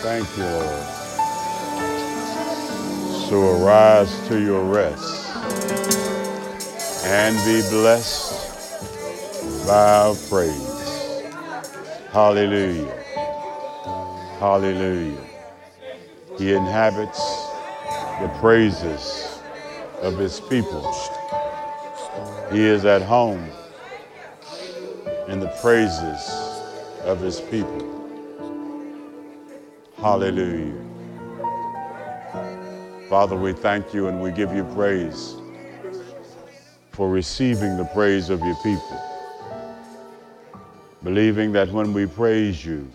Thank you, Lord. So arise to your rest and be blessed by our praise. Hallelujah. Hallelujah. He inhabits the praises of his people. He is at home in the praises of his people. Hallelujah. Father, we thank you and we give you praise for receiving the praise of your people. Believing that when we praise you,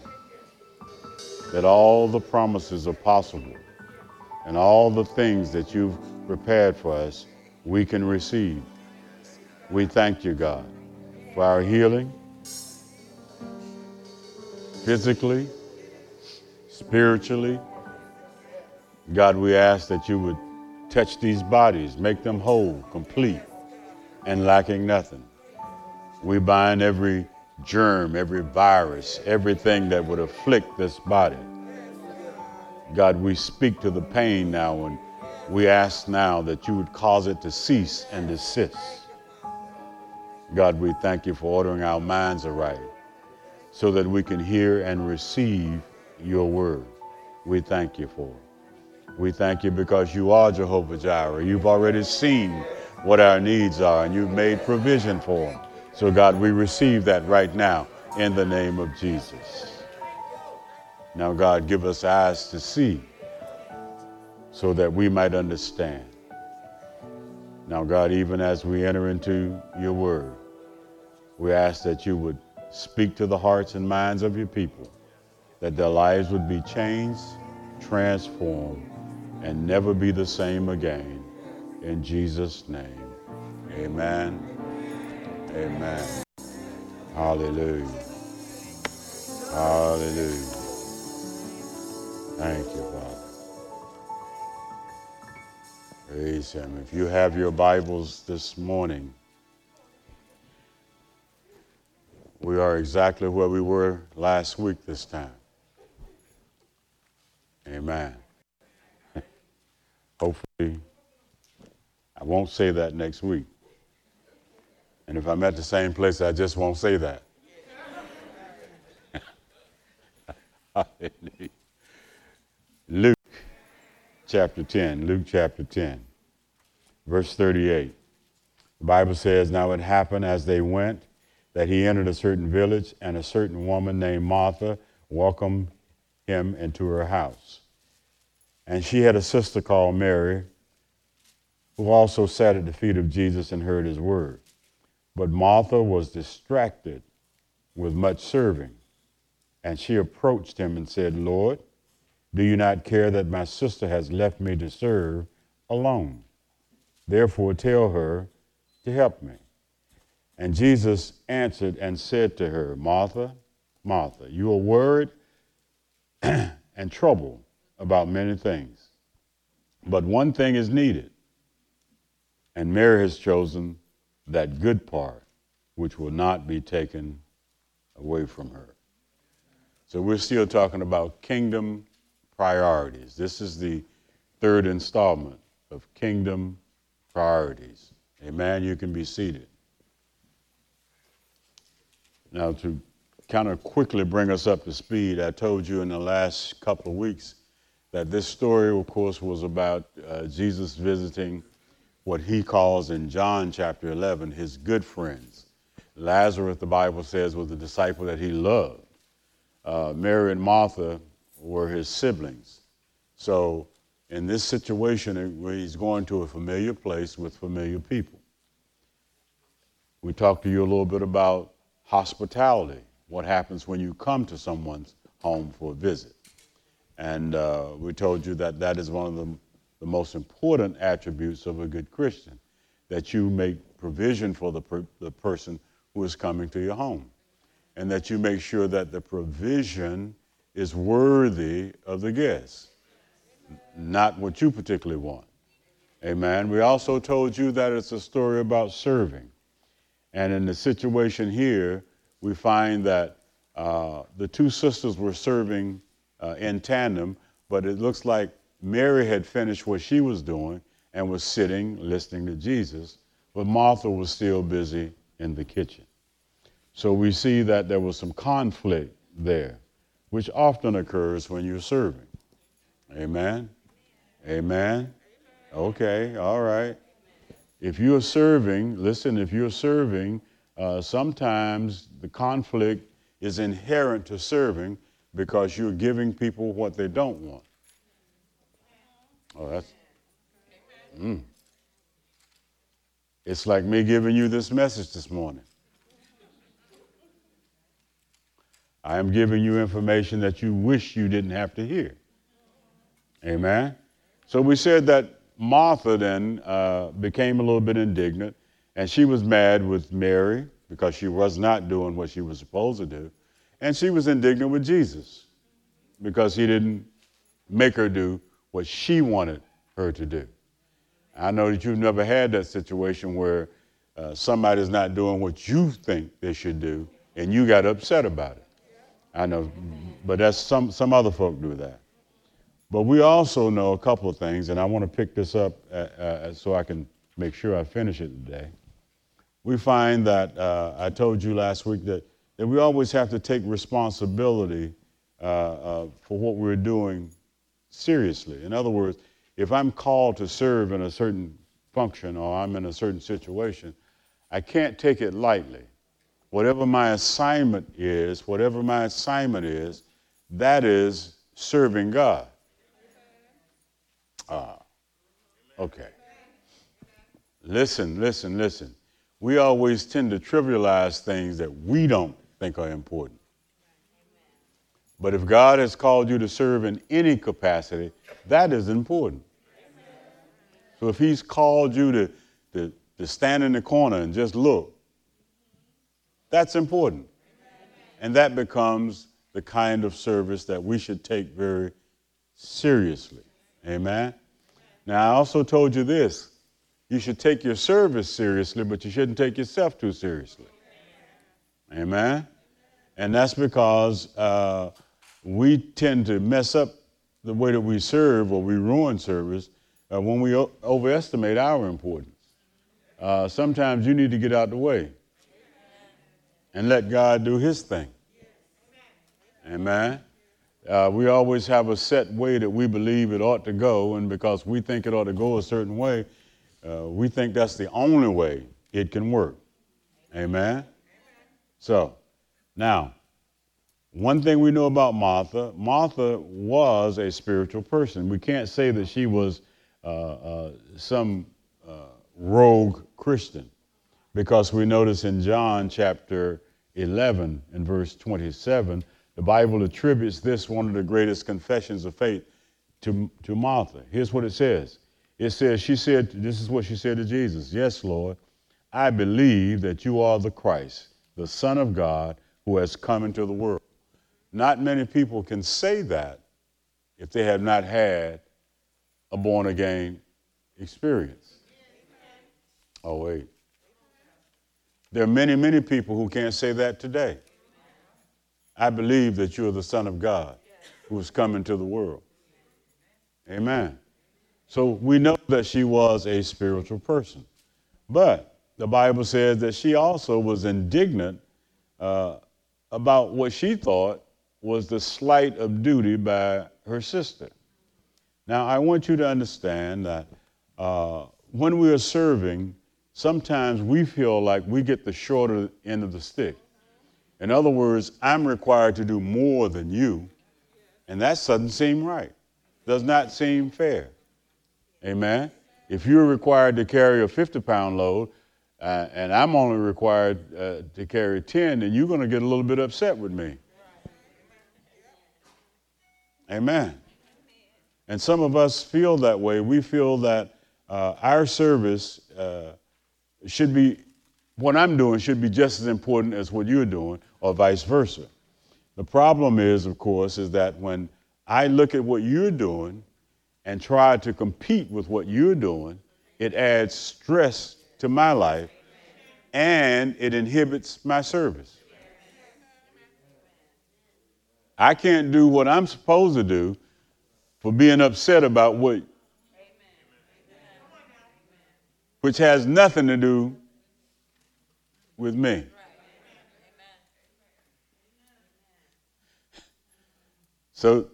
that all the promises are possible and all the things that you've prepared for us, we can receive. We thank you, God, for our healing, physically, spiritually. God, we ask that you would touch these bodies, make them whole, complete, and lacking nothing. We bind every germ, every virus, everything that would afflict this body. God, we speak to the pain now and we ask now that you would cause it to cease and desist. God, we thank you for ordering our minds aright so that we can hear and receive your word. We thank you for it. We thank you because you are Jehovah Jireh. You've already seen what our needs are and you've made provision for them. So, God, we receive that right now in the name of Jesus. Now, God, give us eyes to see so that we might understand. Now, God, even as we enter into your word, we ask that you would speak to the hearts and minds of your people, that their lives would be changed, transformed, and never be the same again. In Jesus' name, amen. Amen. Hallelujah. Hallelujah. Thank you, Father. Praise Him. If you have your Bibles this morning, we are exactly where we were last week this time. Amen. Hopefully, I won't say that next week. And if I'm at the same place, I just won't say that. Luke chapter 10, Luke chapter 10, verse 38. The Bible says, Now it happened as they went that he entered a certain village, and a certain woman named Martha welcomed him into her house. And she had a sister called Mary, who also sat at the feet of Jesus and heard his word. But Martha was distracted with much serving. And she approached him and said, Lord, do you not care that my sister has left me to serve alone? Therefore, tell her to help me. And Jesus answered and said to her, Martha, Martha, you are worried and trouble about many things. But one thing is needed. And Mary has chosen that good part, which will not be taken away from her. So we're still talking about kingdom priorities. This is the third installment of kingdom priorities. Amen. You can be seated. Now, to kind of quickly bring us up to speed, I told you in the last couple of weeks that this story, of course, was about uh, Jesus visiting what he calls in John chapter 11 his good friends. Lazarus, the Bible says, was the disciple that he loved. Uh, Mary and Martha were his siblings. So, in this situation, he's going to a familiar place with familiar people. We talked to you a little bit about hospitality, what happens when you come to someone's home for a visit. And uh, we told you that that is one of the, the most important attributes of a good Christian, that you make provision for the, per, the person who is coming to your home, and that you make sure that the provision is worthy of the guest, not what you particularly want. Amen. We also told you that it's a story about serving. And in the situation here, we find that uh, the two sisters were serving uh, in tandem, but it looks like Mary had finished what she was doing and was sitting listening to Jesus, but Martha was still busy in the kitchen. So we see that there was some conflict there, which often occurs when you're serving. Amen? Amen? Okay, all right. If you're serving, listen, if you're serving, uh, sometimes the conflict is inherent to serving because you're giving people what they don't want. Oh, that's. Mm. It's like me giving you this message this morning. I am giving you information that you wish you didn't have to hear. Amen? So we said that Martha then uh, became a little bit indignant, and she was mad with Mary because she was not doing what she was supposed to do. And she was indignant with Jesus because he didn't make her do what she wanted her to do. I know that you've never had that situation where uh, somebody's not doing what you think they should do, and you got upset about it. I know, but that's some, some other folk do that. But we also know a couple of things, and I want to pick this up uh, uh, so I can make sure I finish it today. We find that, uh, I told you last week that, that we always have to take responsibility uh, uh, for what we're doing seriously. In other words, if I'm called to serve in a certain function or I'm in a certain situation, I can't take it lightly. Whatever my assignment is, whatever my assignment is, that is serving God. Ah, okay. Listen, listen, listen. We always tend to trivialize things that we don't think are important. But if God has called you to serve in any capacity, that is important. So if He's called you to, to, to stand in the corner and just look, that's important. And that becomes the kind of service that we should take very seriously. Amen. Now, I also told you this you should take your service seriously, but you shouldn't take yourself too seriously. Amen. And that's because uh, we tend to mess up the way that we serve or we ruin service uh, when we o- overestimate our importance. Uh, sometimes you need to get out the way and let God do His thing. Amen. Uh, we always have a set way that we believe it ought to go, and because we think it ought to go a certain way, uh, we think that's the only way it can work. Amen? So, now, one thing we know about Martha Martha was a spiritual person. We can't say that she was uh, uh some uh, rogue Christian because we notice in John chapter 11 and verse 27 the Bible attributes this, one of the greatest confessions of faith, to, to Martha. Here's what it says it says, She said, This is what she said to Jesus Yes, Lord, I believe that you are the Christ, the Son of God, who has come into the world. Not many people can say that if they have not had a born again experience. Oh, wait. There are many, many people who can't say that today. I believe that you are the Son of God who has come into the world. Amen. So we know that she was a spiritual person. But the Bible says that she also was indignant uh, about what she thought was the slight of duty by her sister. Now, I want you to understand that uh, when we are serving, sometimes we feel like we get the shorter end of the stick. In other words, I'm required to do more than you, and that doesn't seem right. Does not seem fair. Amen. If you're required to carry a 50 pound load, uh, and I'm only required uh, to carry 10, then you're going to get a little bit upset with me. Amen. And some of us feel that way. We feel that uh, our service uh, should be, what I'm doing should be just as important as what you're doing, or vice versa. The problem is, of course, is that when I look at what you're doing and try to compete with what you're doing, it adds stress to my life and it inhibits my service. I can't do what I'm supposed to do for being upset about what, which has nothing to do with me. So,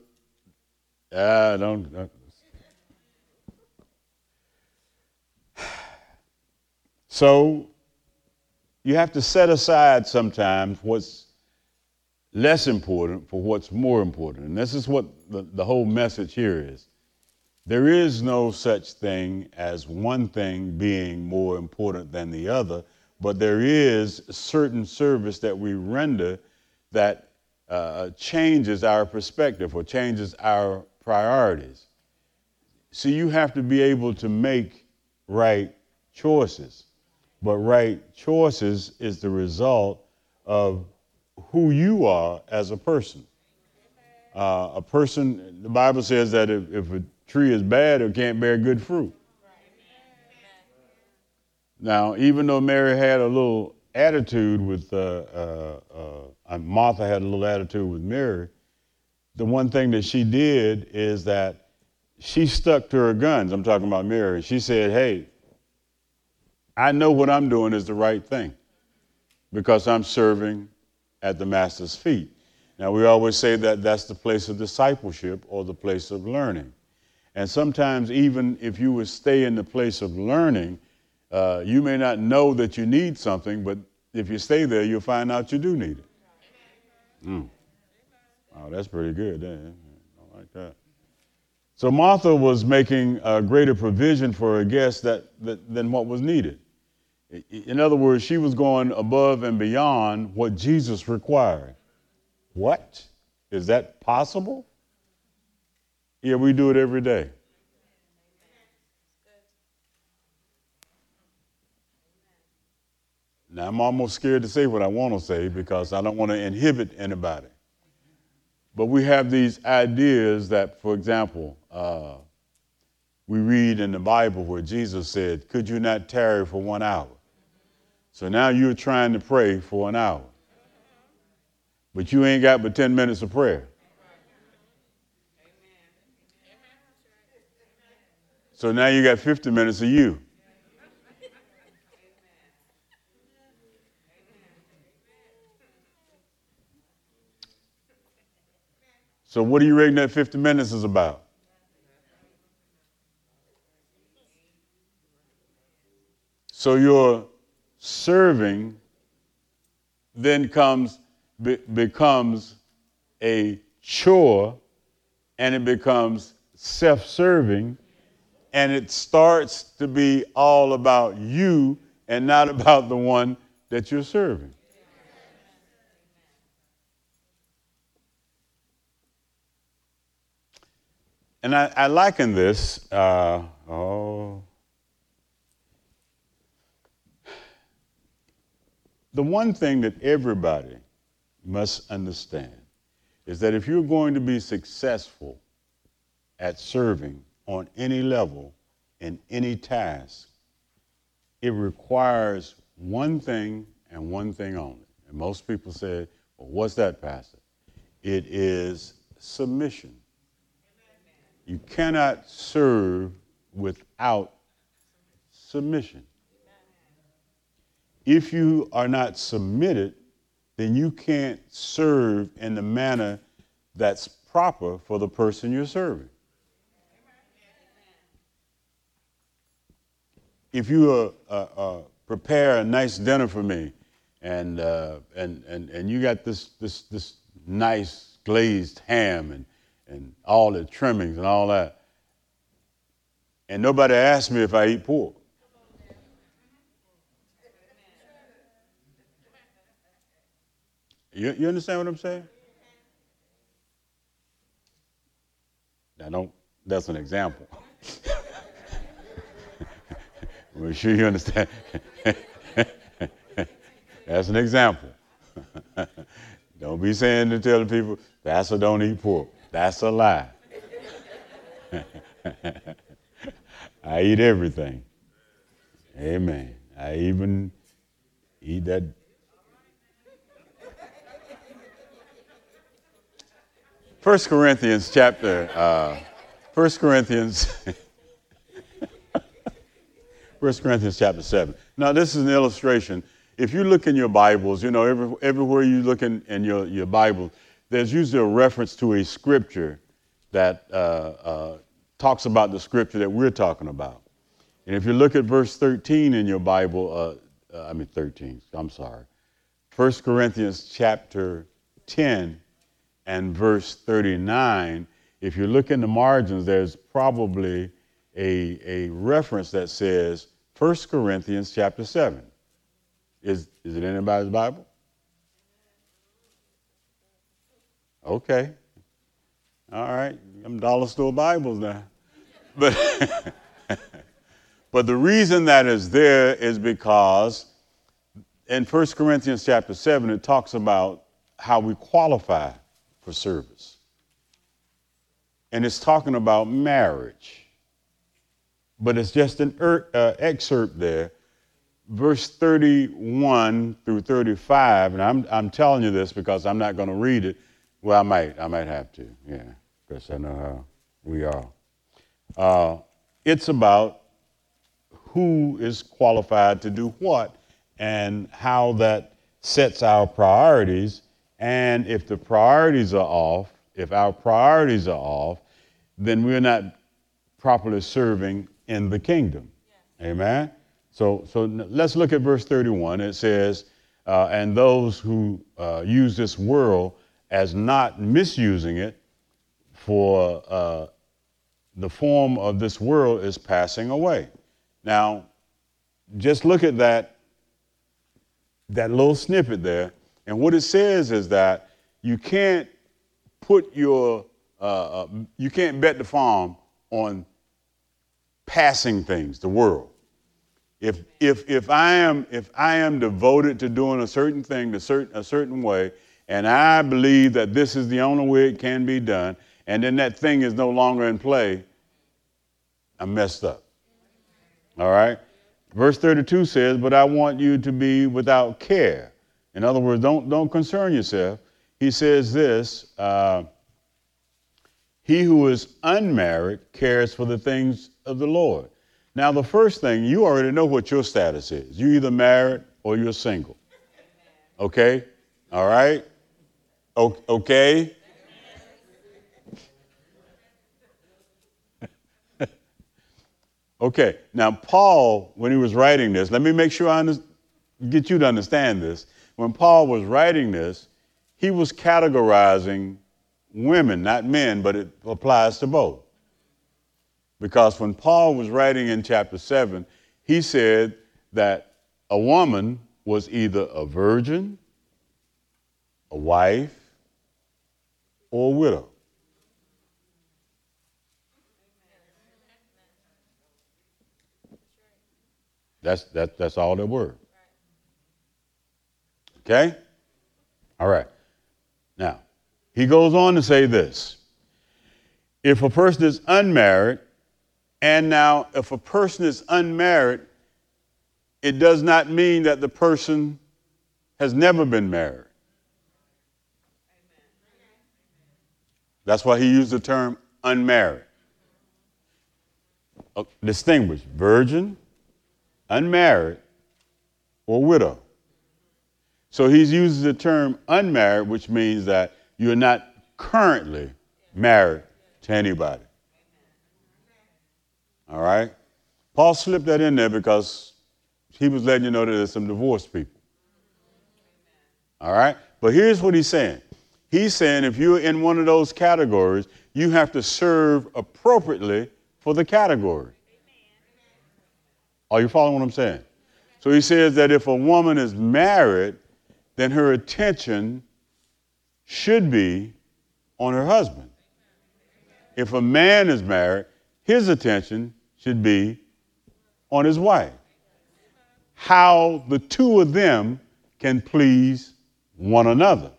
I don't, don't. So, you have to set aside sometimes what's less important for what's more important. And this is what the, the whole message here is. There is no such thing as one thing being more important than the other, but there is certain service that we render that uh, changes our perspective or changes our priorities. So you have to be able to make right choices. But right choices is the result of who you are as a person. Uh, a person, the Bible says that if, if a tree is bad, it can't bear good fruit. Now, even though Mary had a little attitude with, uh, uh, uh, Martha had a little attitude with Mary, the one thing that she did is that she stuck to her guns. I'm talking about Mary. She said, Hey, I know what I'm doing is the right thing because I'm serving at the master's feet. Now, we always say that that's the place of discipleship or the place of learning. And sometimes, even if you would stay in the place of learning, uh, you may not know that you need something, but if you stay there, you'll find out you do need it. Mm. Oh, that's pretty good. Eh? I like that. So Martha was making a greater provision for her guests that, that, than what was needed. In other words, she was going above and beyond what Jesus required. What? Is that possible? Yeah, we do it every day. Now, I'm almost scared to say what I want to say because I don't want to inhibit anybody. But we have these ideas that, for example, uh, we read in the Bible where Jesus said, Could you not tarry for one hour? So now you're trying to pray for an hour. But you ain't got but 10 minutes of prayer. So now you got 50 minutes of you. So what are you rating that 50 minutes is about? So you're serving then comes be, becomes a chore and it becomes self-serving and it starts to be all about you and not about the one that you're serving. And I, I liken this, uh, oh, The one thing that everybody must understand is that if you're going to be successful at serving on any level in any task, it requires one thing and one thing only. And most people say, well, what's that, Pastor? It is submission. You cannot serve without submission if you are not submitted, then you can't serve in the manner that's proper for the person you're serving. If you uh, uh, uh, prepare a nice dinner for me, and, uh, and, and, and you got this, this, this nice glazed ham and, and all the trimmings and all that, and nobody asked me if I eat pork, You, you understand what I'm saying? Now, don't, that's an example. We're sure you understand. that's an example. don't be saying to tell people, that's a don't eat pork. That's a lie. I eat everything. Amen. I even eat that First Corinthians chapter, uh, First Corinthians, First Corinthians chapter seven. Now this is an illustration. If you look in your Bibles, you know every, everywhere you look in, in your, your Bible, there's usually a reference to a scripture that uh, uh, talks about the scripture that we're talking about. And if you look at verse 13 in your Bible, uh, uh I mean 13, I'm sorry, 1 Corinthians chapter 10 and verse 39, if you look in the margins, there's probably a, a reference that says 1 Corinthians chapter 7. Is, is it anybody's Bible? Okay. All right. I'm dollar store Bibles now. But, but the reason that is there is because in 1 Corinthians chapter 7, it talks about how we qualify for service. And it's talking about marriage. But it's just an er, uh, excerpt there. Verse 31 through 35, and I'm, I'm telling you this because I'm not going to read it. Well, I might. I might have to, yeah, because I know how we are. Uh, it's about who is qualified to do what and how that sets our priorities. And if the priorities are off, if our priorities are off, then we're not properly serving in the kingdom. Yes. Amen? So, so let's look at verse 31. It says, uh, And those who uh, use this world as not misusing it, for uh, the form of this world is passing away. Now, just look at that that little snippet there. And what it says is that you can't put your, uh, uh, you can't bet the farm on passing things, the world. If, if, if, I am, if I am devoted to doing a certain thing a certain, a certain way, and I believe that this is the only way it can be done, and then that thing is no longer in play, I'm messed up. All right? Verse 32 says, But I want you to be without care. In other words, don't, don't concern yourself. He says this uh, He who is unmarried cares for the things of the Lord. Now, the first thing, you already know what your status is. You're either married or you're single. Okay? All right? O- okay? Okay, now Paul, when he was writing this, let me make sure I under, get you to understand this. When Paul was writing this, he was categorizing women, not men, but it applies to both. Because when Paul was writing in chapter 7, he said that a woman was either a virgin, a wife, or a widow. That's, that, that's all there were. Okay? All right. Now, he goes on to say this. If a person is unmarried, and now if a person is unmarried, it does not mean that the person has never been married. That's why he used the term unmarried. Distinguished virgin, unmarried, or widow. So he uses the term unmarried, which means that you're not currently married to anybody. All right? Paul slipped that in there because he was letting you know that there's some divorced people. All right? But here's what he's saying He's saying if you're in one of those categories, you have to serve appropriately for the category. Are you following what I'm saying? So he says that if a woman is married, then her attention should be on her husband. If a man is married, his attention should be on his wife. How the two of them can please one another.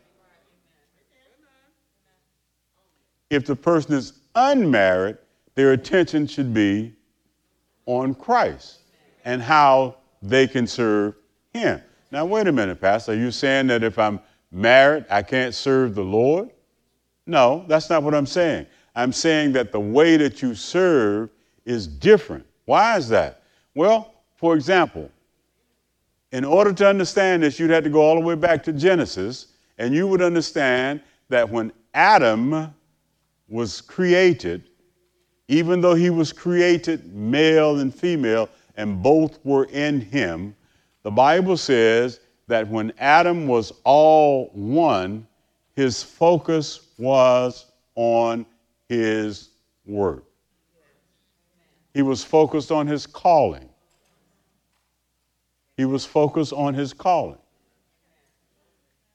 If the person is unmarried, their attention should be on Christ and how they can serve Him. Now, wait a minute, Pastor. Are you saying that if I'm married, I can't serve the Lord? No, that's not what I'm saying. I'm saying that the way that you serve is different. Why is that? Well, for example, in order to understand this, you'd have to go all the way back to Genesis, and you would understand that when Adam was created, even though he was created male and female, and both were in him, the Bible says that when Adam was all one, his focus was on his work. He was focused on his calling. He was focused on his calling.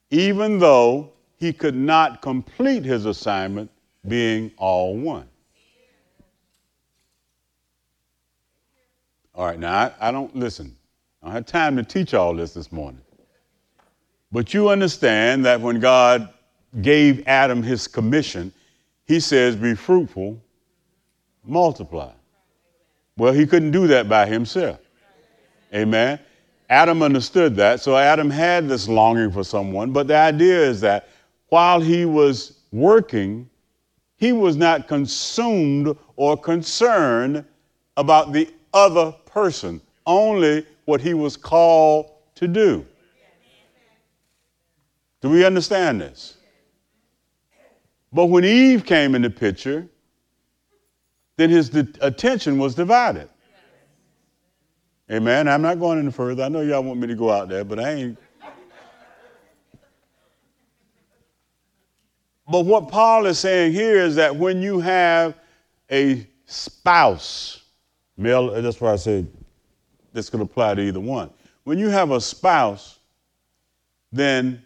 Even though he could not complete his assignment being all one. All right, now I, I don't listen. I don't time to teach all this this morning. But you understand that when God gave Adam his commission, he says, Be fruitful, multiply. Well, he couldn't do that by himself. Amen. Adam understood that. So Adam had this longing for someone. But the idea is that while he was working, he was not consumed or concerned about the other person, only what he was called to do. Do we understand this? But when Eve came in the picture, then his attention was divided. Amen. I'm not going any further. I know y'all want me to go out there, but I ain't. But what Paul is saying here is that when you have a spouse, male, that's why I said this could apply to either one. When you have a spouse, then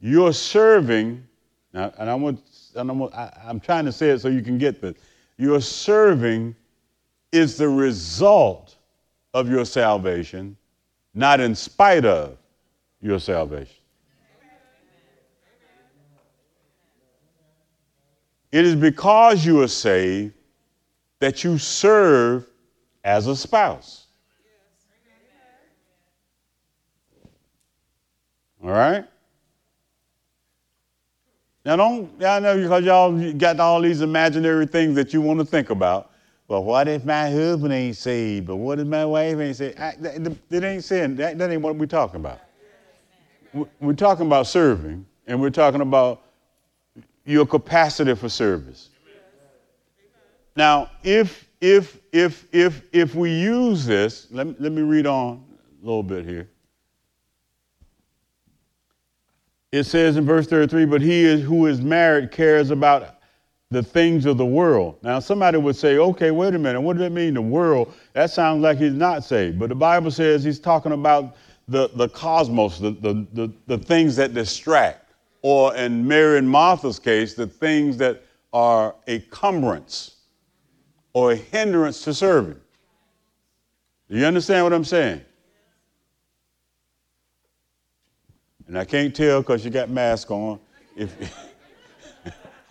you're serving, now, and I want, and I'm, I'm trying to say it so you can get this. Your serving is the result of your salvation, not in spite of your salvation. It is because you are saved that you serve as a spouse. All right? Now, don't, I know because y'all got all these imaginary things that you want to think about. Well, what if my husband ain't saved? But what if my wife ain't saved? I, that, ain't saying, that, that ain't what we're talking about. We're talking about serving, and we're talking about your capacity for service. Now, if if if if if we use this, let let me read on a little bit here. It says in verse 33 but he is, who is married cares about the things of the world. Now, somebody would say, okay, wait a minute, what does that mean, the world? That sounds like he's not saved. But the Bible says he's talking about the, the cosmos, the, the, the, the things that distract, or in Mary and Martha's case, the things that are a cumbrance or a hindrance to serving. Do you understand what I'm saying? And I can't tell because you got mask on. If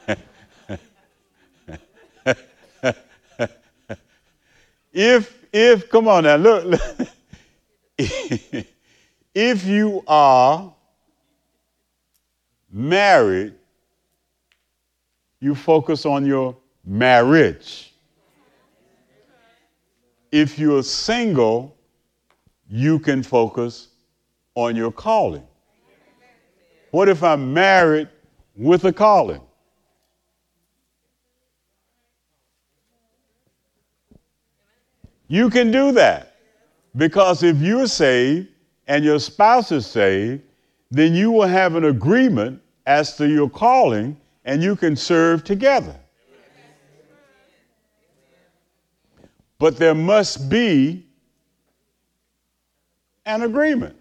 if if come on now look, look. If you are married you focus on your marriage. If you're single you can focus on your calling what if I'm married with a calling? You can do that because if you're saved and your spouse is saved, then you will have an agreement as to your calling and you can serve together. But there must be an agreement.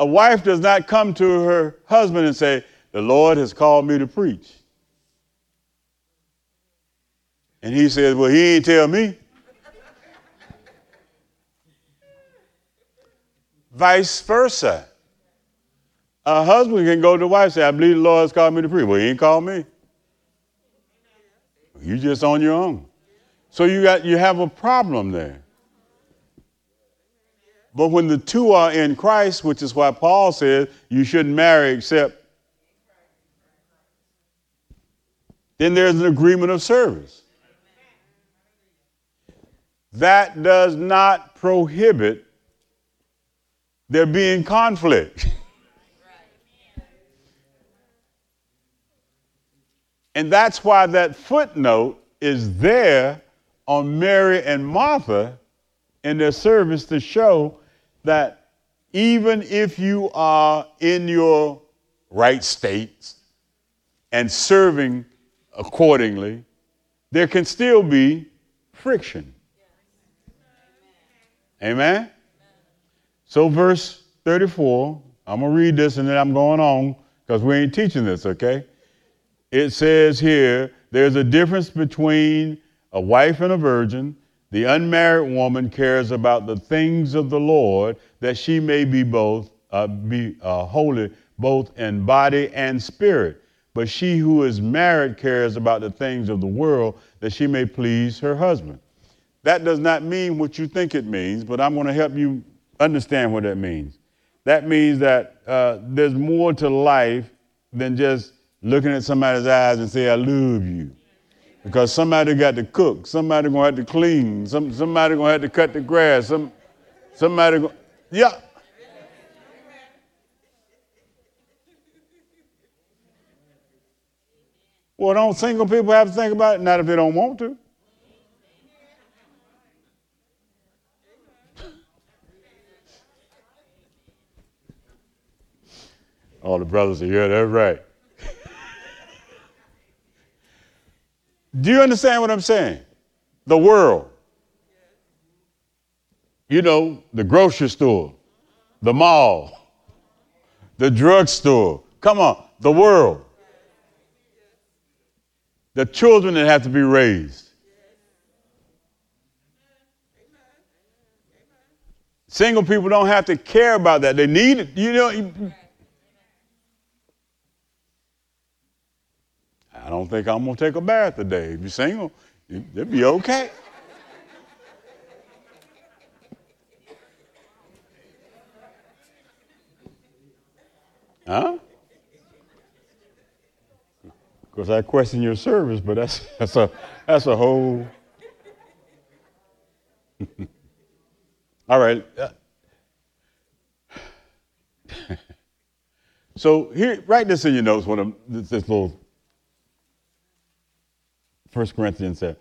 A wife does not come to her husband and say, The Lord has called me to preach. And he says, Well, he ain't tell me. Vice versa. A husband can go to the wife and say, I believe the Lord has called me to preach. Well, he ain't called me. You just on your own. So you got you have a problem there. But when the two are in Christ, which is why Paul says you shouldn't marry except, then there's an agreement of service. That does not prohibit there being conflict. and that's why that footnote is there on Mary and Martha in their service to show that even if you are in your right states and serving accordingly, there can still be friction. Amen? So, verse 34, I'm going to read this and then I'm going on because we ain't teaching this, okay? It says here there's a difference between a wife and a virgin. The unmarried woman cares about the things of the Lord that she may be both uh, be uh, holy both in body and spirit. But she who is married cares about the things of the world that she may please her husband. That does not mean what you think it means, but I'm going to help you understand what that means. That means that uh, there's more to life than just looking at somebody's eyes and say, I love you. Because somebody got to cook, somebody gonna have to clean, some, somebody gonna have to cut the grass, some, somebody gonna, yeah. Well, don't single people have to think about it? Not if they don't want to. All the brothers are, here, they're right. Do you understand what I'm saying? The world. You know, the grocery store, the mall, the drugstore. Come on, the world. The children that have to be raised. Single people don't have to care about that. They need it. You know, I don't think I'm to take a bath today. If you're single, it'll be okay. Huh? Of course, I question your service, but that's, that's, a, that's a whole. All right. Uh, so here, write this in your notes. What this, this little 1 Corinthians said,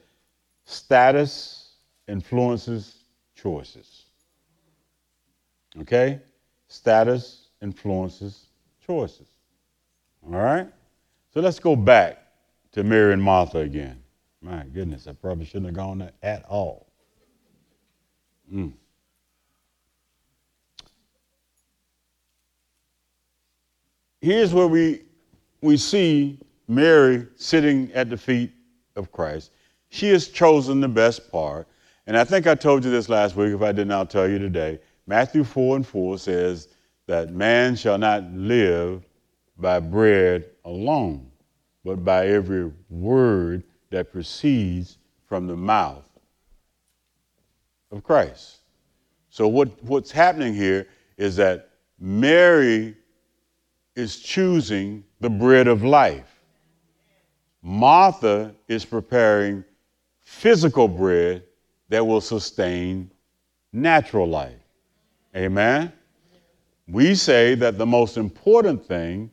status influences choices. Okay? Status influences choices. All right? So let's go back to Mary and Martha again. My goodness, I probably shouldn't have gone there at all. Mm. Here's where we, we see Mary sitting at the feet of Christ. She has chosen the best part. And I think I told you this last week. If I did not tell you today, Matthew 4 and 4 says that man shall not live by bread alone, but by every word that proceeds from the mouth of Christ. So, what, what's happening here is that Mary is choosing the bread of life. Martha is preparing physical bread that will sustain natural life. Amen? We say that the most important thing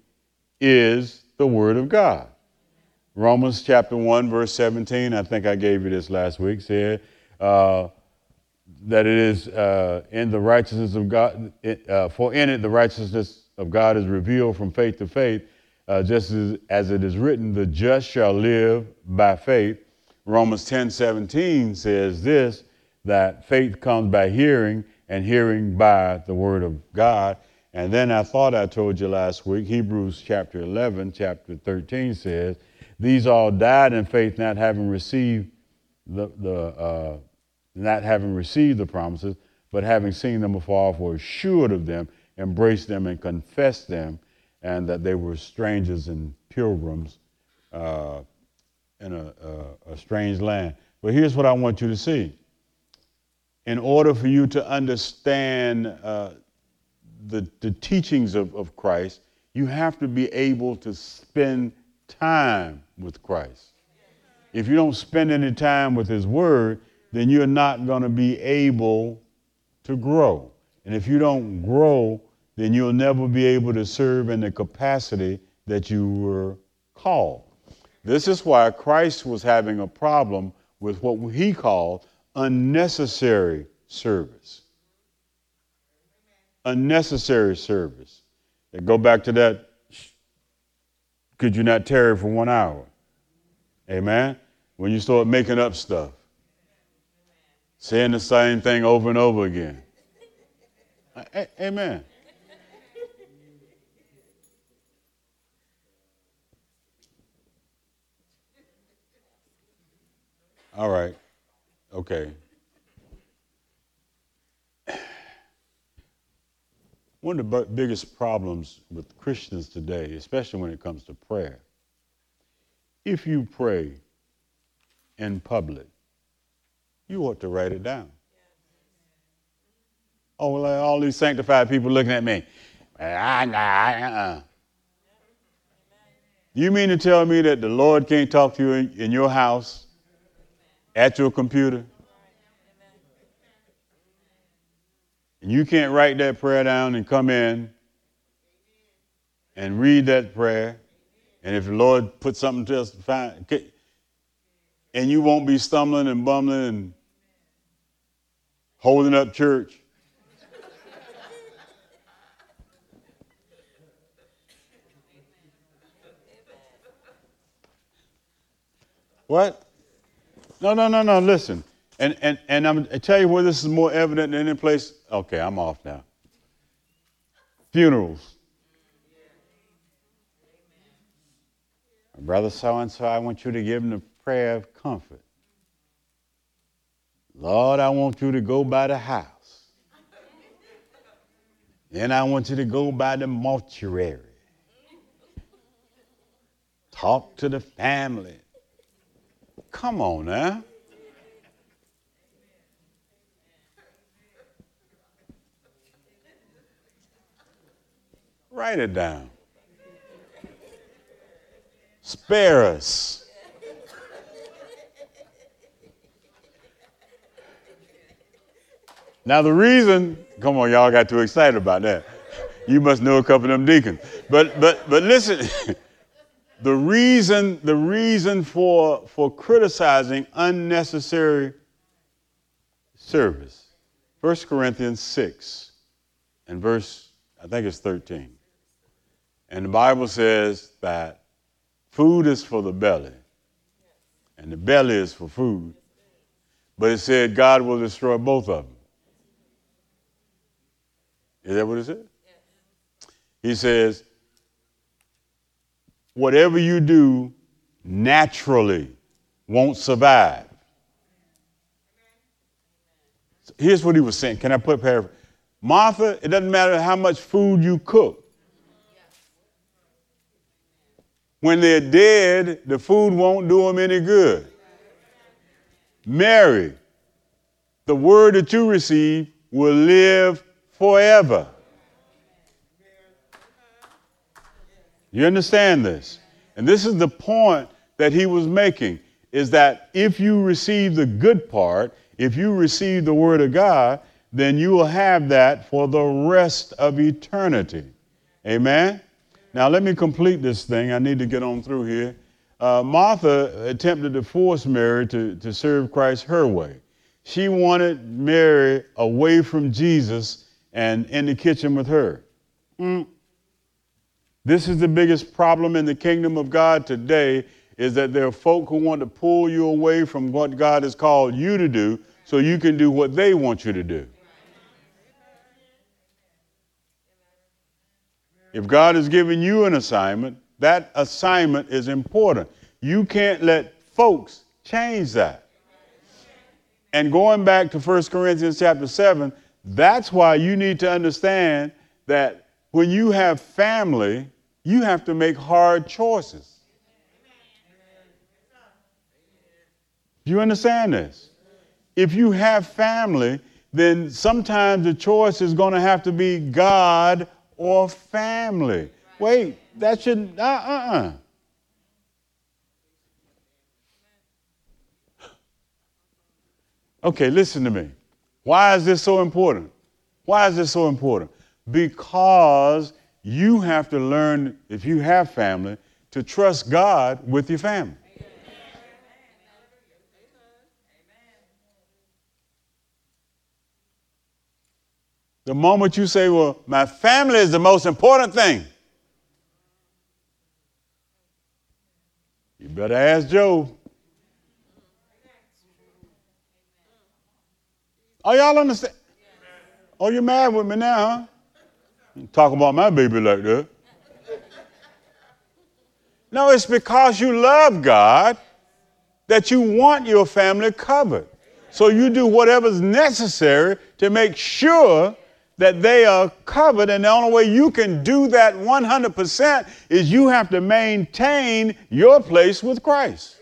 is the Word of God. Romans chapter 1, verse 17, I think I gave you this last week, said uh, that it is uh, in the righteousness of God, it, uh, for in it the righteousness of God is revealed from faith to faith uh, just as, as it is written, the just shall live by faith. Romans 10 17 says this that faith comes by hearing, and hearing by the word of God. And then I thought I told you last week, Hebrews chapter 11, chapter 13 says, These all died in faith, not having received the, the uh, not having received the promises, but having seen them afar off, were assured of them, embraced them, and confessed them and that they were strangers and pilgrims uh, in a, a, a strange land. But here's what I want you to see in order for you to understand uh, the, the teachings of, of Christ, you have to be able to spend time with Christ. If you don't spend any time with His Word, then you're not going to be able to grow. And if you don't grow, then you'll never be able to serve in the capacity that you were called. This is why Christ was having a problem with what he called unnecessary service. Unnecessary service. And go back to that. Could you not tarry for one hour? Amen. When you start making up stuff, saying the same thing over and over again. Amen. All right. Okay. One of the biggest problems with Christians today, especially when it comes to prayer, if you pray in public, you ought to write it down. Oh, well, uh, all these sanctified people looking at me. Uh-uh. You mean to tell me that the Lord can't talk to you in, in your house, at your computer? And you can't write that prayer down and come in and read that prayer. And if the Lord puts something to us, and you won't be stumbling and bumbling and holding up church. What? No, no, no, no. Listen. And, and, and I'm, I tell you where this is more evident than any place. Okay, I'm off now. Funerals. Brother so and so, I want you to give him the prayer of comfort. Lord, I want you to go by the house. Then I want you to go by the mortuary. Talk to the family. Come on eh? Write it down. Spare us. Now, the reason, come on, y'all got too excited about that. You must know a couple of them deacons. But, but, but listen. the reason, the reason for, for criticizing unnecessary service. 1 Corinthians 6 and verse, I think it's 13. And the Bible says that food is for the belly, and the belly is for food. But it said God will destroy both of them. Is that what it said? He says, whatever you do naturally won't survive. Here's what he was saying. Can I put paraphrase? Martha, it doesn't matter how much food you cook. When they're dead, the food won't do them any good. Mary, the word that you receive will live forever. You understand this? And this is the point that he was making is that if you receive the good part, if you receive the word of God, then you will have that for the rest of eternity. Amen? Now, let me complete this thing. I need to get on through here. Uh, Martha attempted to force Mary to, to serve Christ her way. She wanted Mary away from Jesus and in the kitchen with her. Mm. This is the biggest problem in the kingdom of God today is that there are folk who want to pull you away from what God has called you to do so you can do what they want you to do. If God has given you an assignment, that assignment is important. You can't let folks change that. And going back to 1 Corinthians chapter 7, that's why you need to understand that when you have family, you have to make hard choices. Do you understand this? If you have family, then sometimes the choice is going to have to be God or family. Wait, that should, uh uh uh. Okay, listen to me. Why is this so important? Why is this so important? Because you have to learn, if you have family, to trust God with your family. The moment you say, Well, my family is the most important thing, you better ask Job. Oh, y'all understand? Oh, you're mad with me now, huh? Talk about my baby like that. No, it's because you love God that you want your family covered. So you do whatever's necessary to make sure that they are covered. And the only way you can do that 100% is you have to maintain your place with Christ.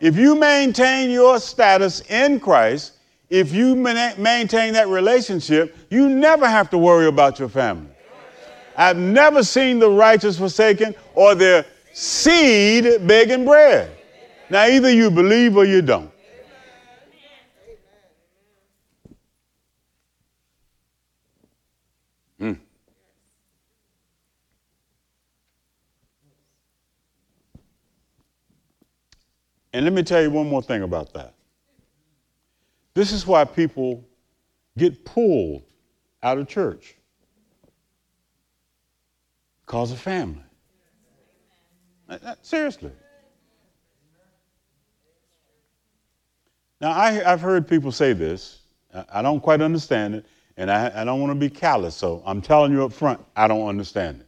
If you maintain your status in Christ, if you maintain that relationship, you never have to worry about your family. I've never seen the righteous forsaken or their seed begging bread. Now, either you believe or you don't. Hmm. And let me tell you one more thing about that. This is why people get pulled out of church because of family. Seriously. Now, I, have heard people say this. I don't quite understand it, and I, I don't want to be callous, so I'm telling you up front, I don't understand it.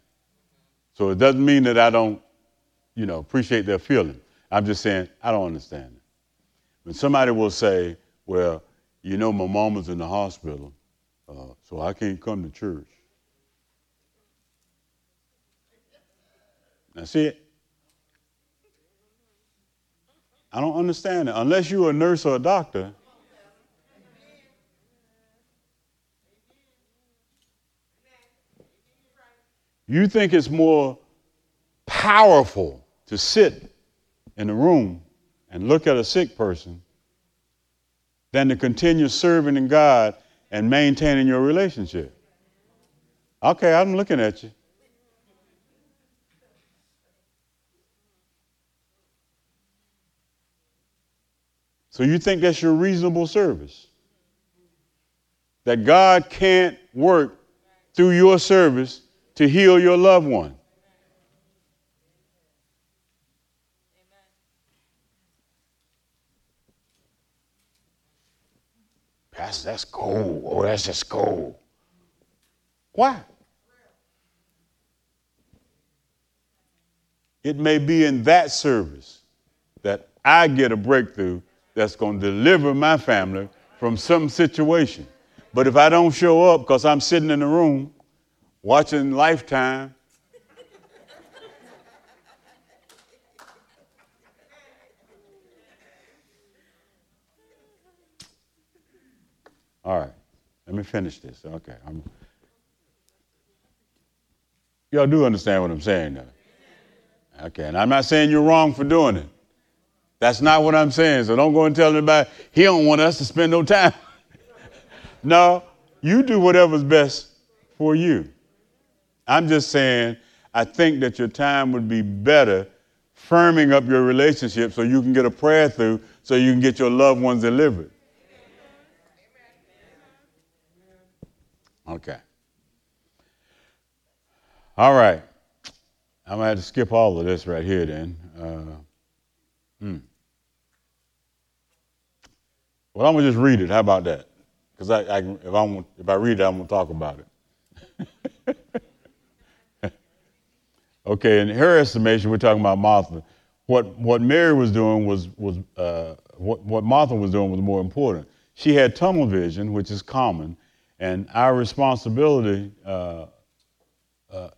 So it doesn't mean that I don't, you know, appreciate their feeling. I'm just saying I don't understand it. When somebody will say, well, you know, my mom was in the hospital, uh, so I can't come to church. Now, see it? I don't understand it. Unless you're a nurse or a doctor, you think it's more powerful to sit in a room and look at a sick person than to continue serving in God and maintaining your relationship. Okay, I'm looking at you. So you think that's your reasonable service? That God can't work through your service to heal your loved one? Pastor, that's gold. Oh, that's just gold. Why? It may be in that service that I get a breakthrough that's going to deliver my family from some situation. But if I don't show up because I'm sitting in the room watching Lifetime, All right, let me finish this. Okay, I'm, y'all do understand what I'm saying, though. Okay, and I'm not saying you're wrong for doing it. That's not what I'm saying. So don't go and tell anybody he don't want us to spend no time. no, you do whatever's best for you. I'm just saying I think that your time would be better firming up your relationship so you can get a prayer through so you can get your loved ones delivered. Okay. All right. I'm going to have to skip all of this right here then. Uh, hmm. Well, I'm gonna just read it. How about that? Because I, I, if I if I read it, I'm gonna talk about it. okay, in her estimation, we're talking about Martha. What what Mary was doing was was uh, what what Martha was doing was more important. She had tunnel vision, which is common, and our responsibility. Uh, uh,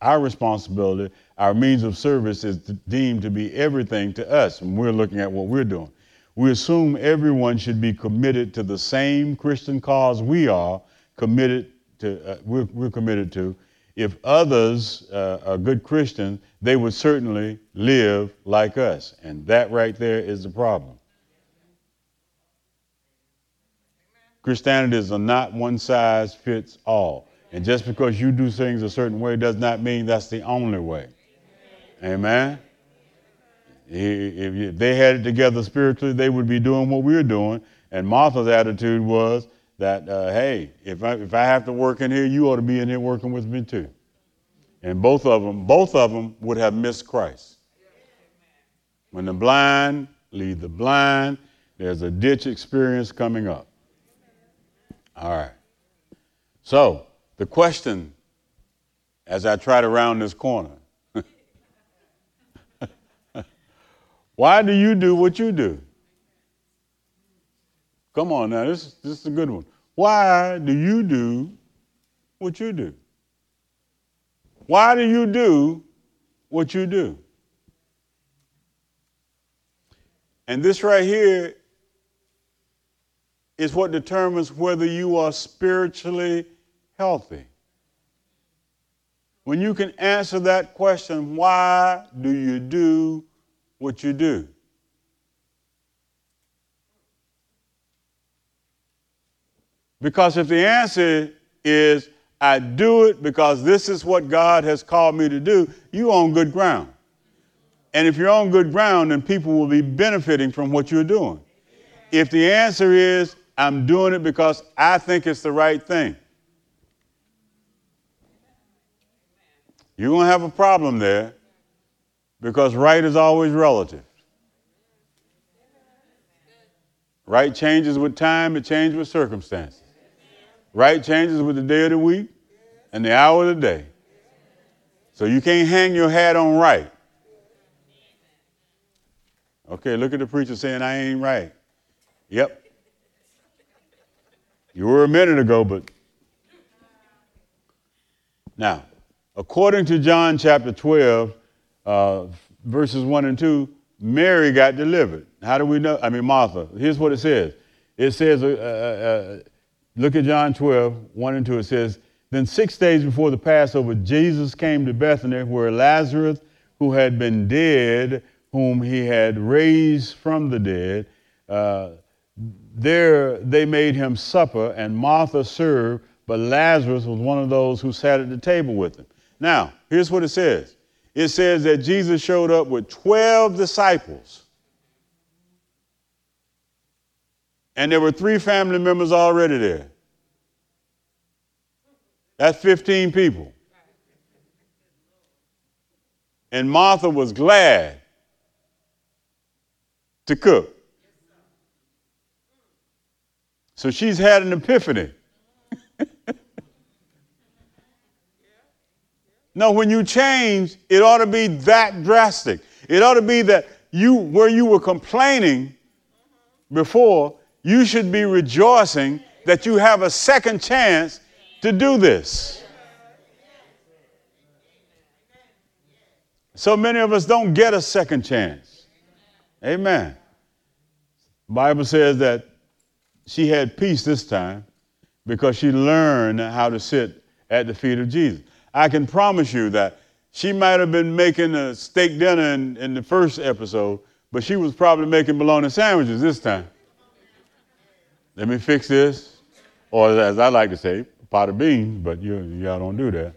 our responsibility, our means of service is deemed to be everything to us, and we're looking at what we're doing We assume everyone should be committed to the same Christian cause we are committed to, uh, we're, we're, committed to. If others uh, are good Christians, they would certainly live like us. And that right there is the problem. Christianity is not one size fits all. And just because you do things a certain way does not mean that's the only way. Amen. If they had it together spiritually, they would be doing what we are doing. And Martha's attitude was that, uh, hey, if I, if I have to work in here, you ought to be in here working with me too. And both of them, both of them would have missed Christ. When the blind lead the blind, there's a ditch experience coming up. All right. So, the question as I try to round this corner why do you do what you do? Come on now, this, this is a good one. Why do you do what you do? Why do you do what you do? And this right here is what determines whether you are spiritually healthy. When you can answer that question, why do you do what you do? Because if the answer is, I do it because this is what God has called me to do, you're on good ground. And if you're on good ground, then people will be benefiting from what you're doing. If the answer is, I'm doing it because I think it's the right thing, you're going to have a problem there because right is always relative. Right changes with time, it changes with circumstances. Right changes with the day of the week and the hour of the day. So you can't hang your hat on right. Okay, look at the preacher saying, I ain't right. Yep. You were a minute ago, but. Now, according to John chapter 12, uh, verses 1 and 2, Mary got delivered. How do we know? I mean, Martha. Here's what it says it says, uh, uh, uh Look at John 12, 1 and 2. It says, Then six days before the Passover, Jesus came to Bethany, where Lazarus, who had been dead, whom he had raised from the dead, uh, there they made him supper, and Martha served, but Lazarus was one of those who sat at the table with him. Now, here's what it says it says that Jesus showed up with 12 disciples. and there were three family members already there. That's 15 people. And Martha was glad to cook. So she's had an epiphany. no, when you change, it ought to be that drastic. It ought to be that you, where you were complaining before, you should be rejoicing that you have a second chance to do this. So many of us don't get a second chance. Amen. Bible says that she had peace this time because she learned how to sit at the feet of Jesus. I can promise you that she might have been making a steak dinner in, in the first episode, but she was probably making bologna sandwiches this time. Let me fix this. Or as I like to say, pot of beans, but you, y'all don't do that.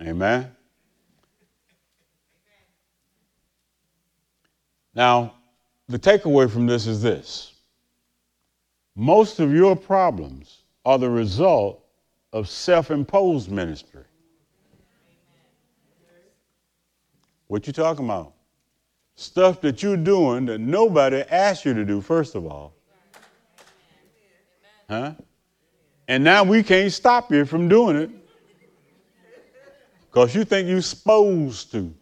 Amen. Now, the takeaway from this is this most of your problems are the result of self imposed ministry. What you talking about? Stuff that you're doing that nobody asked you to do, first of all. Huh? And now we can't stop you from doing it because you think you're supposed to.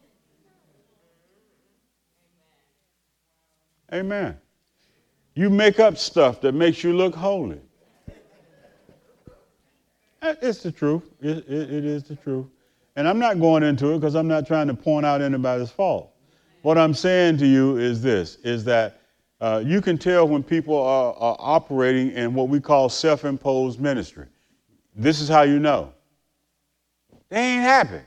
Amen. You make up stuff that makes you look holy. It's the truth. It, it, it is the truth. And I'm not going into it because I'm not trying to point out anybody's fault. What I'm saying to you is this, is that uh, you can tell when people are, are operating in what we call self imposed ministry. This is how you know they ain't happy.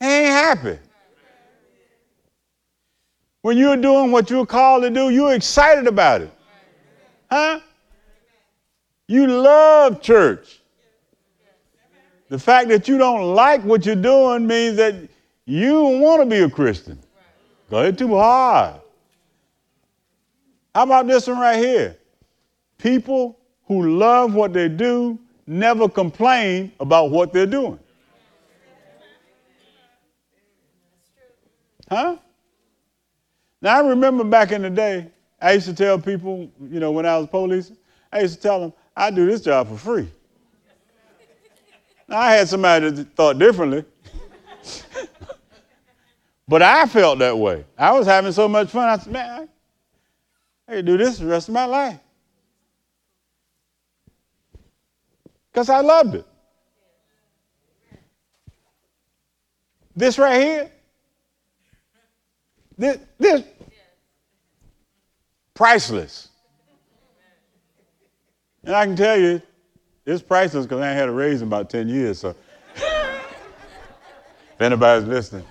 They ain't happy. When you're doing what you're called to do, you're excited about it. Huh? You love church. The fact that you don't like what you're doing means that you don't want to be a Christian. Because it's too hard. How about this one right here? People who love what they do never complain about what they're doing. Huh? Now, I remember back in the day, I used to tell people, you know, when I was police, I used to tell them, I do this job for free. Now, I had somebody that thought differently, but I felt that way. I was having so much fun. I said, man, I could do this the rest of my life. Because I loved it. This right here, this, this priceless. And I can tell you, it's priceless because I ain't had a raise in about 10 years. So, if anybody's listening,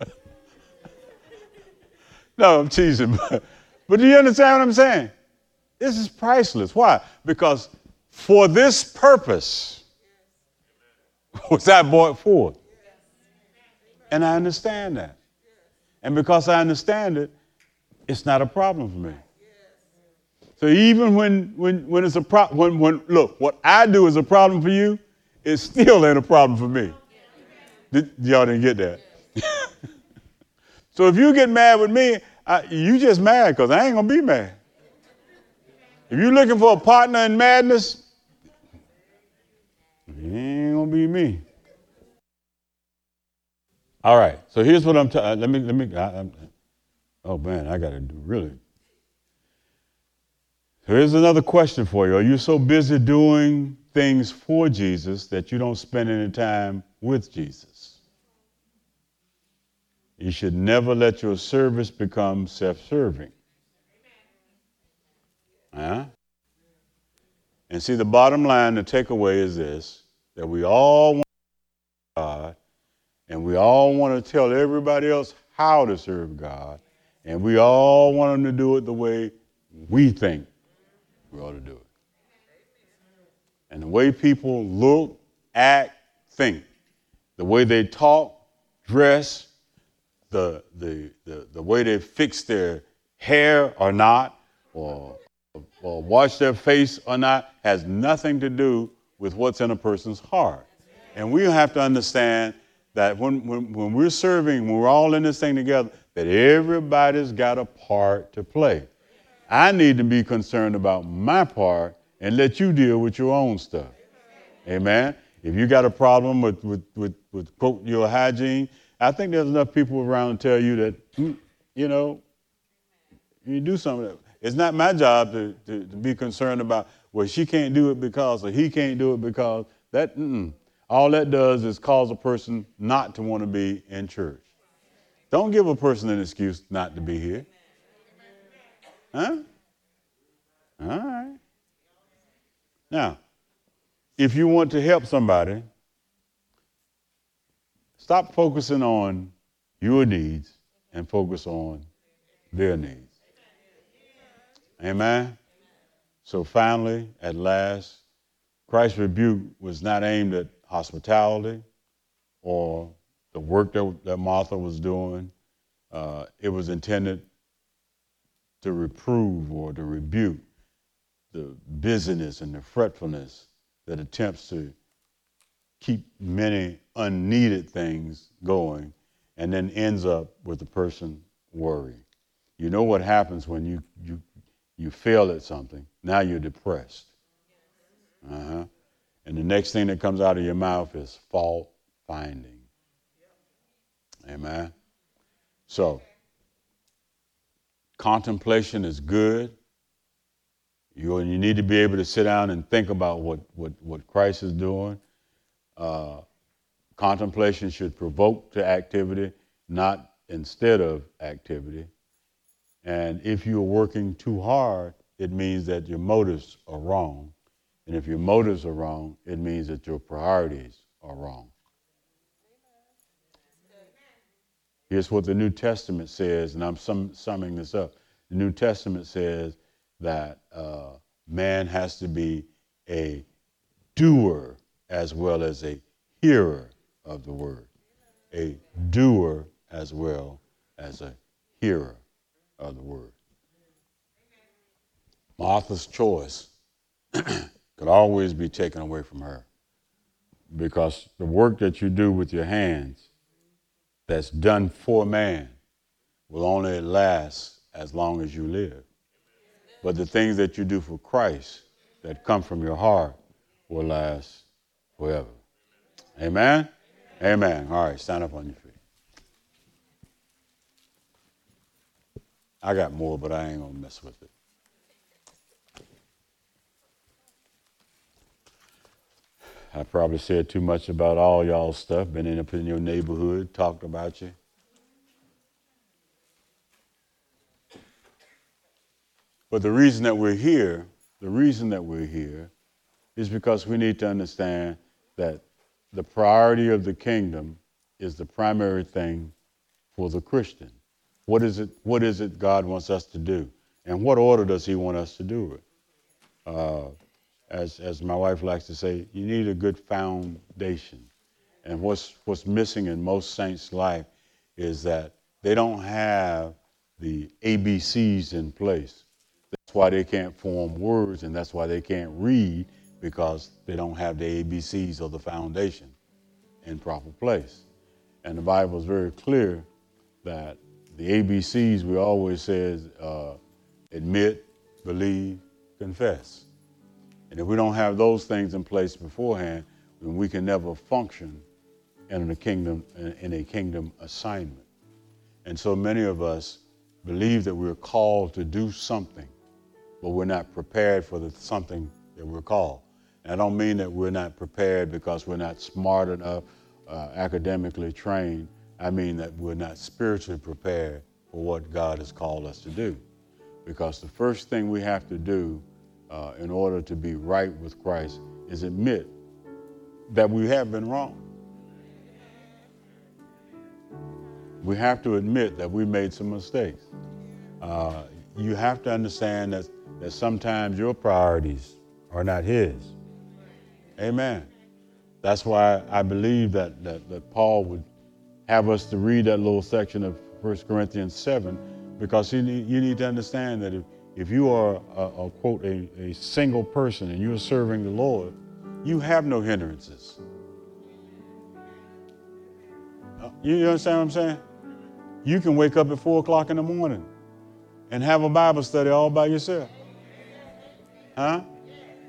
no, I'm teasing. But, but do you understand what I'm saying? This is priceless. Why? Because for this purpose was I brought forth. And I understand that. And because I understand it, it's not a problem for me. So even when when when it's a problem, when when look, what I do is a problem for you, it still ain't a problem for me. Did, y'all didn't get that. so if you get mad with me, I, you just mad because I ain't gonna be mad. If you're looking for a partner in madness, it ain't gonna be me. All right. So here's what I'm. telling. Uh, let me. Let me. I, oh man, I got to do really. Here's another question for you. Are you so busy doing things for Jesus that you don't spend any time with Jesus? You should never let your service become self-serving. Huh? And see, the bottom line, the takeaway is this that we all want God and we all want to tell everybody else how to serve God. And we all want them to do it the way we think we ought to do it. And the way people look, act, think, the way they talk, dress, the, the, the, the way they fix their hair or not, or, or wash their face or not, has nothing to do with what's in a person's heart. And we have to understand that when, when, when we're serving, when we're all in this thing together, that everybody's got a part to play. I need to be concerned about my part and let you deal with your own stuff. Amen. If you got a problem with, with, with, with quote, your hygiene, I think there's enough people around to tell you that, mm, you know, you do something. It's not my job to, to, to, be concerned about, well, she can't do it because, or he can't do it because. That, mm, all that does is cause a person not to want to be in church. Don't give a person an excuse not to be here. Huh? All right. Now, if you want to help somebody, stop focusing on your needs and focus on their needs. Amen? So finally, at last, Christ's rebuke was not aimed at hospitality or the work that, that Martha was doing. Uh, it was intended to reprove or to rebuke the busyness and the fretfulness that attempts to keep many unneeded things going and then ends up with the person worrying. You know what happens when you, you, you fail at something? Now you're depressed. Uh-huh. And the next thing that comes out of your mouth is fault finding. Amen. So, contemplation is good. You, you need to be able to sit down and think about what, what, what Christ is doing. Uh, Contemplation should provoke to activity, not instead of activity. And if you're working too hard, it means that your motives are wrong. And if your motives are wrong, it means that your priorities are wrong. Here's what the New Testament says, and I'm sum, summing this up. The New Testament says that uh, man has to be a doer as well as a hearer of the word. A doer as well as a hearer of the word. Martha's choice could always be taken away from her because the work that you do with your hands that's done for man will only last as long as you live. But the things that you do for Christ that come from your heart will last forever. Amen? Amen. All right, stand up on your feet. I got more, but I ain't going to mess with it. I probably said too much about all y'all stuff, been in up in your neighborhood, talked about you. But the reason that we're here, the reason that we're here is because we need to understand that the priority of the kingdom is the primary thing for the Christian. What is it, what is it God wants us to do? And what order does He want us to do it? Uh, as, as my wife likes to say, you need a good foundation. And what's, what's missing in most saints' life is that they don't have the ABCs in place. That's why they can't form words and that's why they can't read because they don't have the ABCs or the foundation in proper place. And the Bible is very clear that the ABCs we always says uh, admit, believe, confess. And if we don't have those things in place beforehand, then we can never function in a kingdom in a kingdom assignment. And so many of us believe that we're called to do something, but we're not prepared for the something that we're called. And I don't mean that we're not prepared because we're not smart enough, uh, academically trained. I mean that we're not spiritually prepared for what God has called us to do. Because the first thing we have to do uh, in order to be right with Christ is admit that we have been wrong. We have to admit that we made some mistakes. Uh, you have to understand that, that sometimes your priorities are not His. Amen. That's why I believe that, that, that Paul would have us to read that little section of 1 Corinthians 7 because you need, you need to understand that if, if you are, a, a quote, a, a single person and you're serving the Lord, you have no hindrances. Uh, you understand what I'm saying? You can wake up at 4 o'clock in the morning and have a Bible study all by yourself. Huh?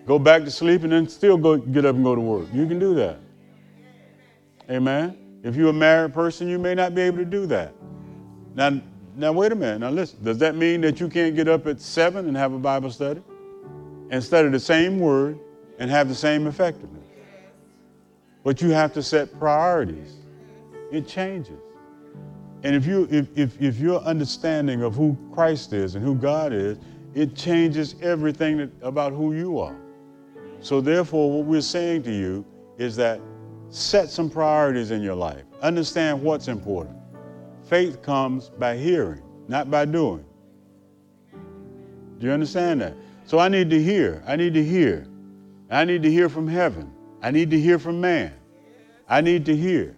Go back to sleep and then still go get up and go to work. You can do that. Amen. If you're a married person, you may not be able to do that. Now, now, wait a minute. Now, listen. Does that mean that you can't get up at seven and have a Bible study and study the same word and have the same effectiveness? But you have to set priorities. It changes. And if you if, if, if your understanding of who Christ is and who God is, it changes everything that, about who you are. So therefore, what we're saying to you is that set some priorities in your life. Understand what's important. Faith comes by hearing, not by doing. Do you understand that? So I need to hear. I need to hear. I need to hear from heaven. I need to hear from man. I need to hear.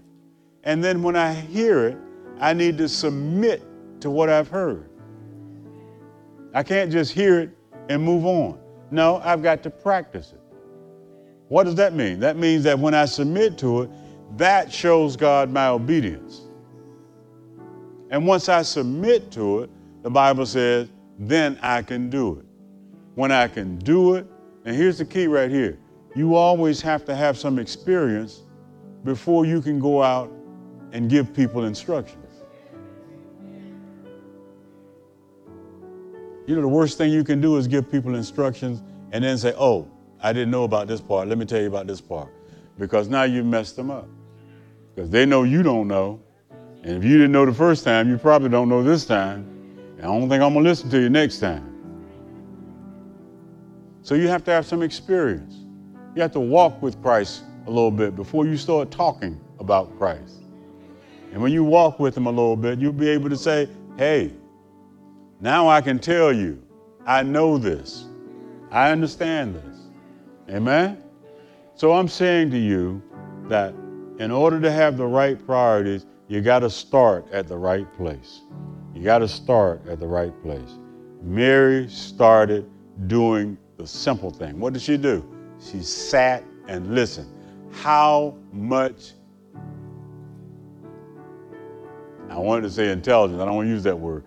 And then when I hear it, I need to submit to what I've heard. I can't just hear it and move on. No, I've got to practice it. What does that mean? That means that when I submit to it, that shows God my obedience. And once I submit to it, the Bible says, then I can do it. When I can do it, and here's the key right here you always have to have some experience before you can go out and give people instructions. You know, the worst thing you can do is give people instructions and then say, oh, I didn't know about this part. Let me tell you about this part. Because now you've messed them up. Because they know you don't know. And if you didn't know the first time, you probably don't know this time. And I don't think I'm going to listen to you next time. So you have to have some experience. You have to walk with Christ a little bit before you start talking about Christ. And when you walk with him a little bit, you'll be able to say, hey, now I can tell you, I know this. I understand this. Amen? So I'm saying to you that in order to have the right priorities, you got to start at the right place. You got to start at the right place. Mary started doing the simple thing. What did she do? She sat and listened. How much, I wanted to say intelligence, I don't want to use that word.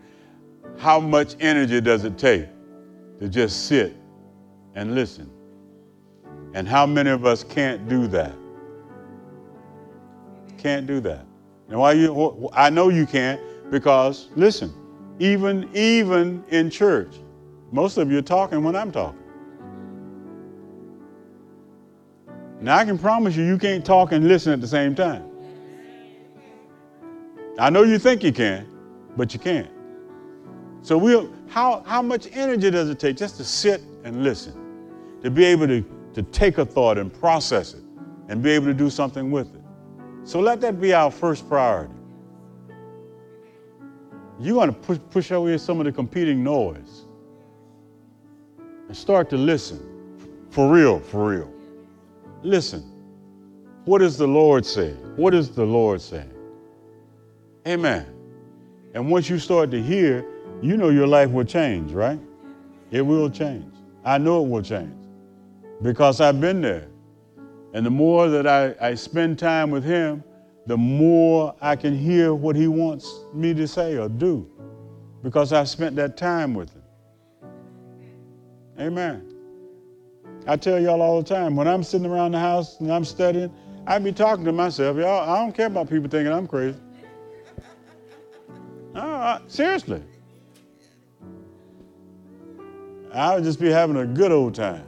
How much energy does it take to just sit and listen? And how many of us can't do that? Can't do that. And why you I know you can't because listen, even even in church, most of you are talking when I'm talking. Now I can promise you you can't talk and listen at the same time. I know you think you can, but you can't. So we how how much energy does it take just to sit and listen? To be able to, to take a thought and process it and be able to do something with it. So let that be our first priority. You want to push, push away some of the competing noise and start to listen. For real, for real. Listen. What does the Lord say? What is the Lord saying? Amen. And once you start to hear, you know your life will change, right? It will change. I know it will change because I've been there. And the more that I, I spend time with Him, the more I can hear what He wants me to say or do because I've spent that time with Him. Amen. I tell y'all all the time, when I'm sitting around the house and I'm studying, I be talking to myself, y'all, I don't care about people thinking I'm crazy. Seriously. I would just be having a good old time.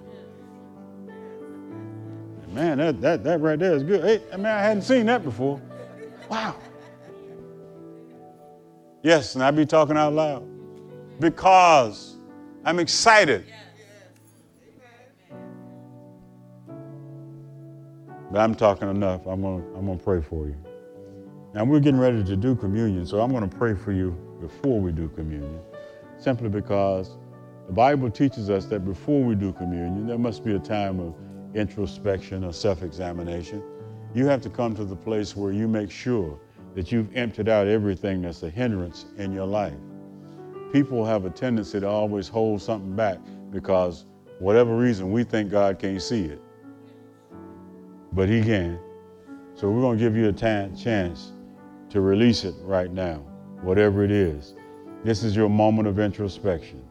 Man, that, that, that right there is good. Hey, man, I hadn't seen that before. Wow. Yes, and I be talking out loud because I'm excited. But I'm talking enough. I'm gonna, I'm gonna pray for you. Now we're getting ready to do communion, so I'm gonna pray for you before we do communion, simply because the Bible teaches us that before we do communion, there must be a time of introspection or self examination. You have to come to the place where you make sure that you've emptied out everything that's a hindrance in your life. People have a tendency to always hold something back because, whatever reason, we think God can't see it. But He can. So we're going to give you a t- chance to release it right now, whatever it is. This is your moment of introspection.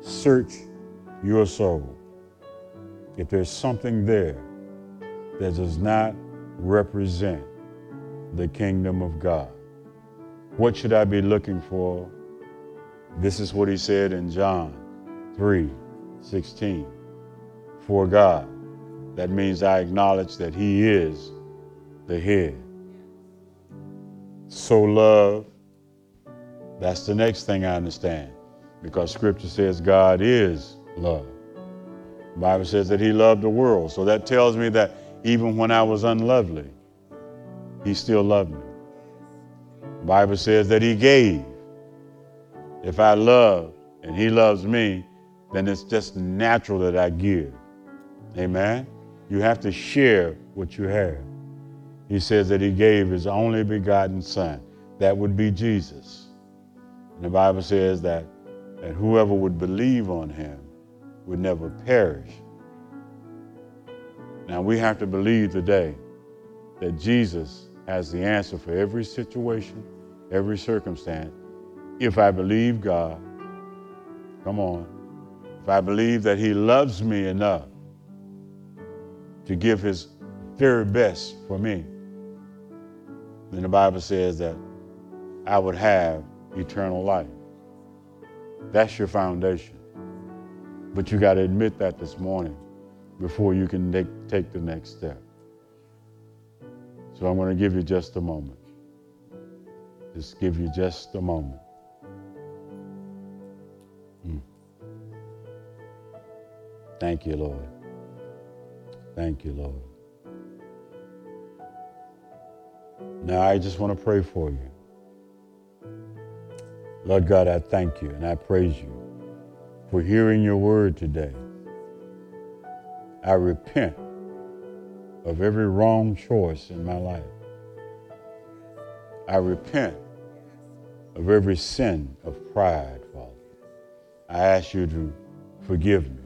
Search your soul if there's something there that does not represent the kingdom of God, what should I be looking for? This is what he said in John 3 16. For God, that means I acknowledge that he is the head. So love, that's the next thing I understand because scripture says God is love. Bible says that he loved the world. So that tells me that even when I was unlovely, he still loved me. Bible says that he gave. If I love and he loves me, then it's just natural that I give. Amen. You have to share what you have. He says that he gave his only begotten son. That would be Jesus. And the Bible says that, that whoever would believe on him would never perish. Now we have to believe today that Jesus has the answer for every situation, every circumstance. If I believe God, come on, if I believe that He loves me enough to give His very best for me, then the Bible says that I would have eternal life. That's your foundation. But you got to admit that this morning before you can take, the next step. So I'm going to give you just a moment. Just give you just a moment. Mm. Thank you, Lord. Thank you, Lord. Now I just want to pray for you. Lord God, I thank you and I praise you for hearing your word today. I repent of every wrong choice in my life. I repent of every sin of pride, Father. I ask you to forgive me,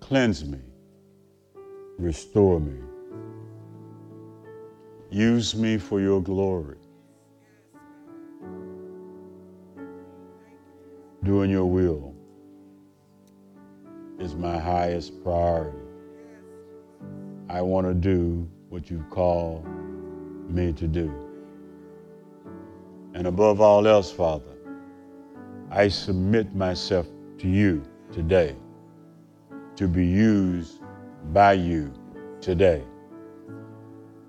cleanse me, restore me. Use me for your glory. Doing your will is my highest priority. I want to do what you call me to do. And above all else, Father, I submit myself to you today to be used by you today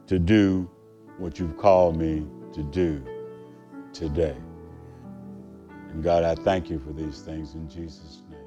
to do what you've called me to do today. And God, I thank you for these things in Jesus' name.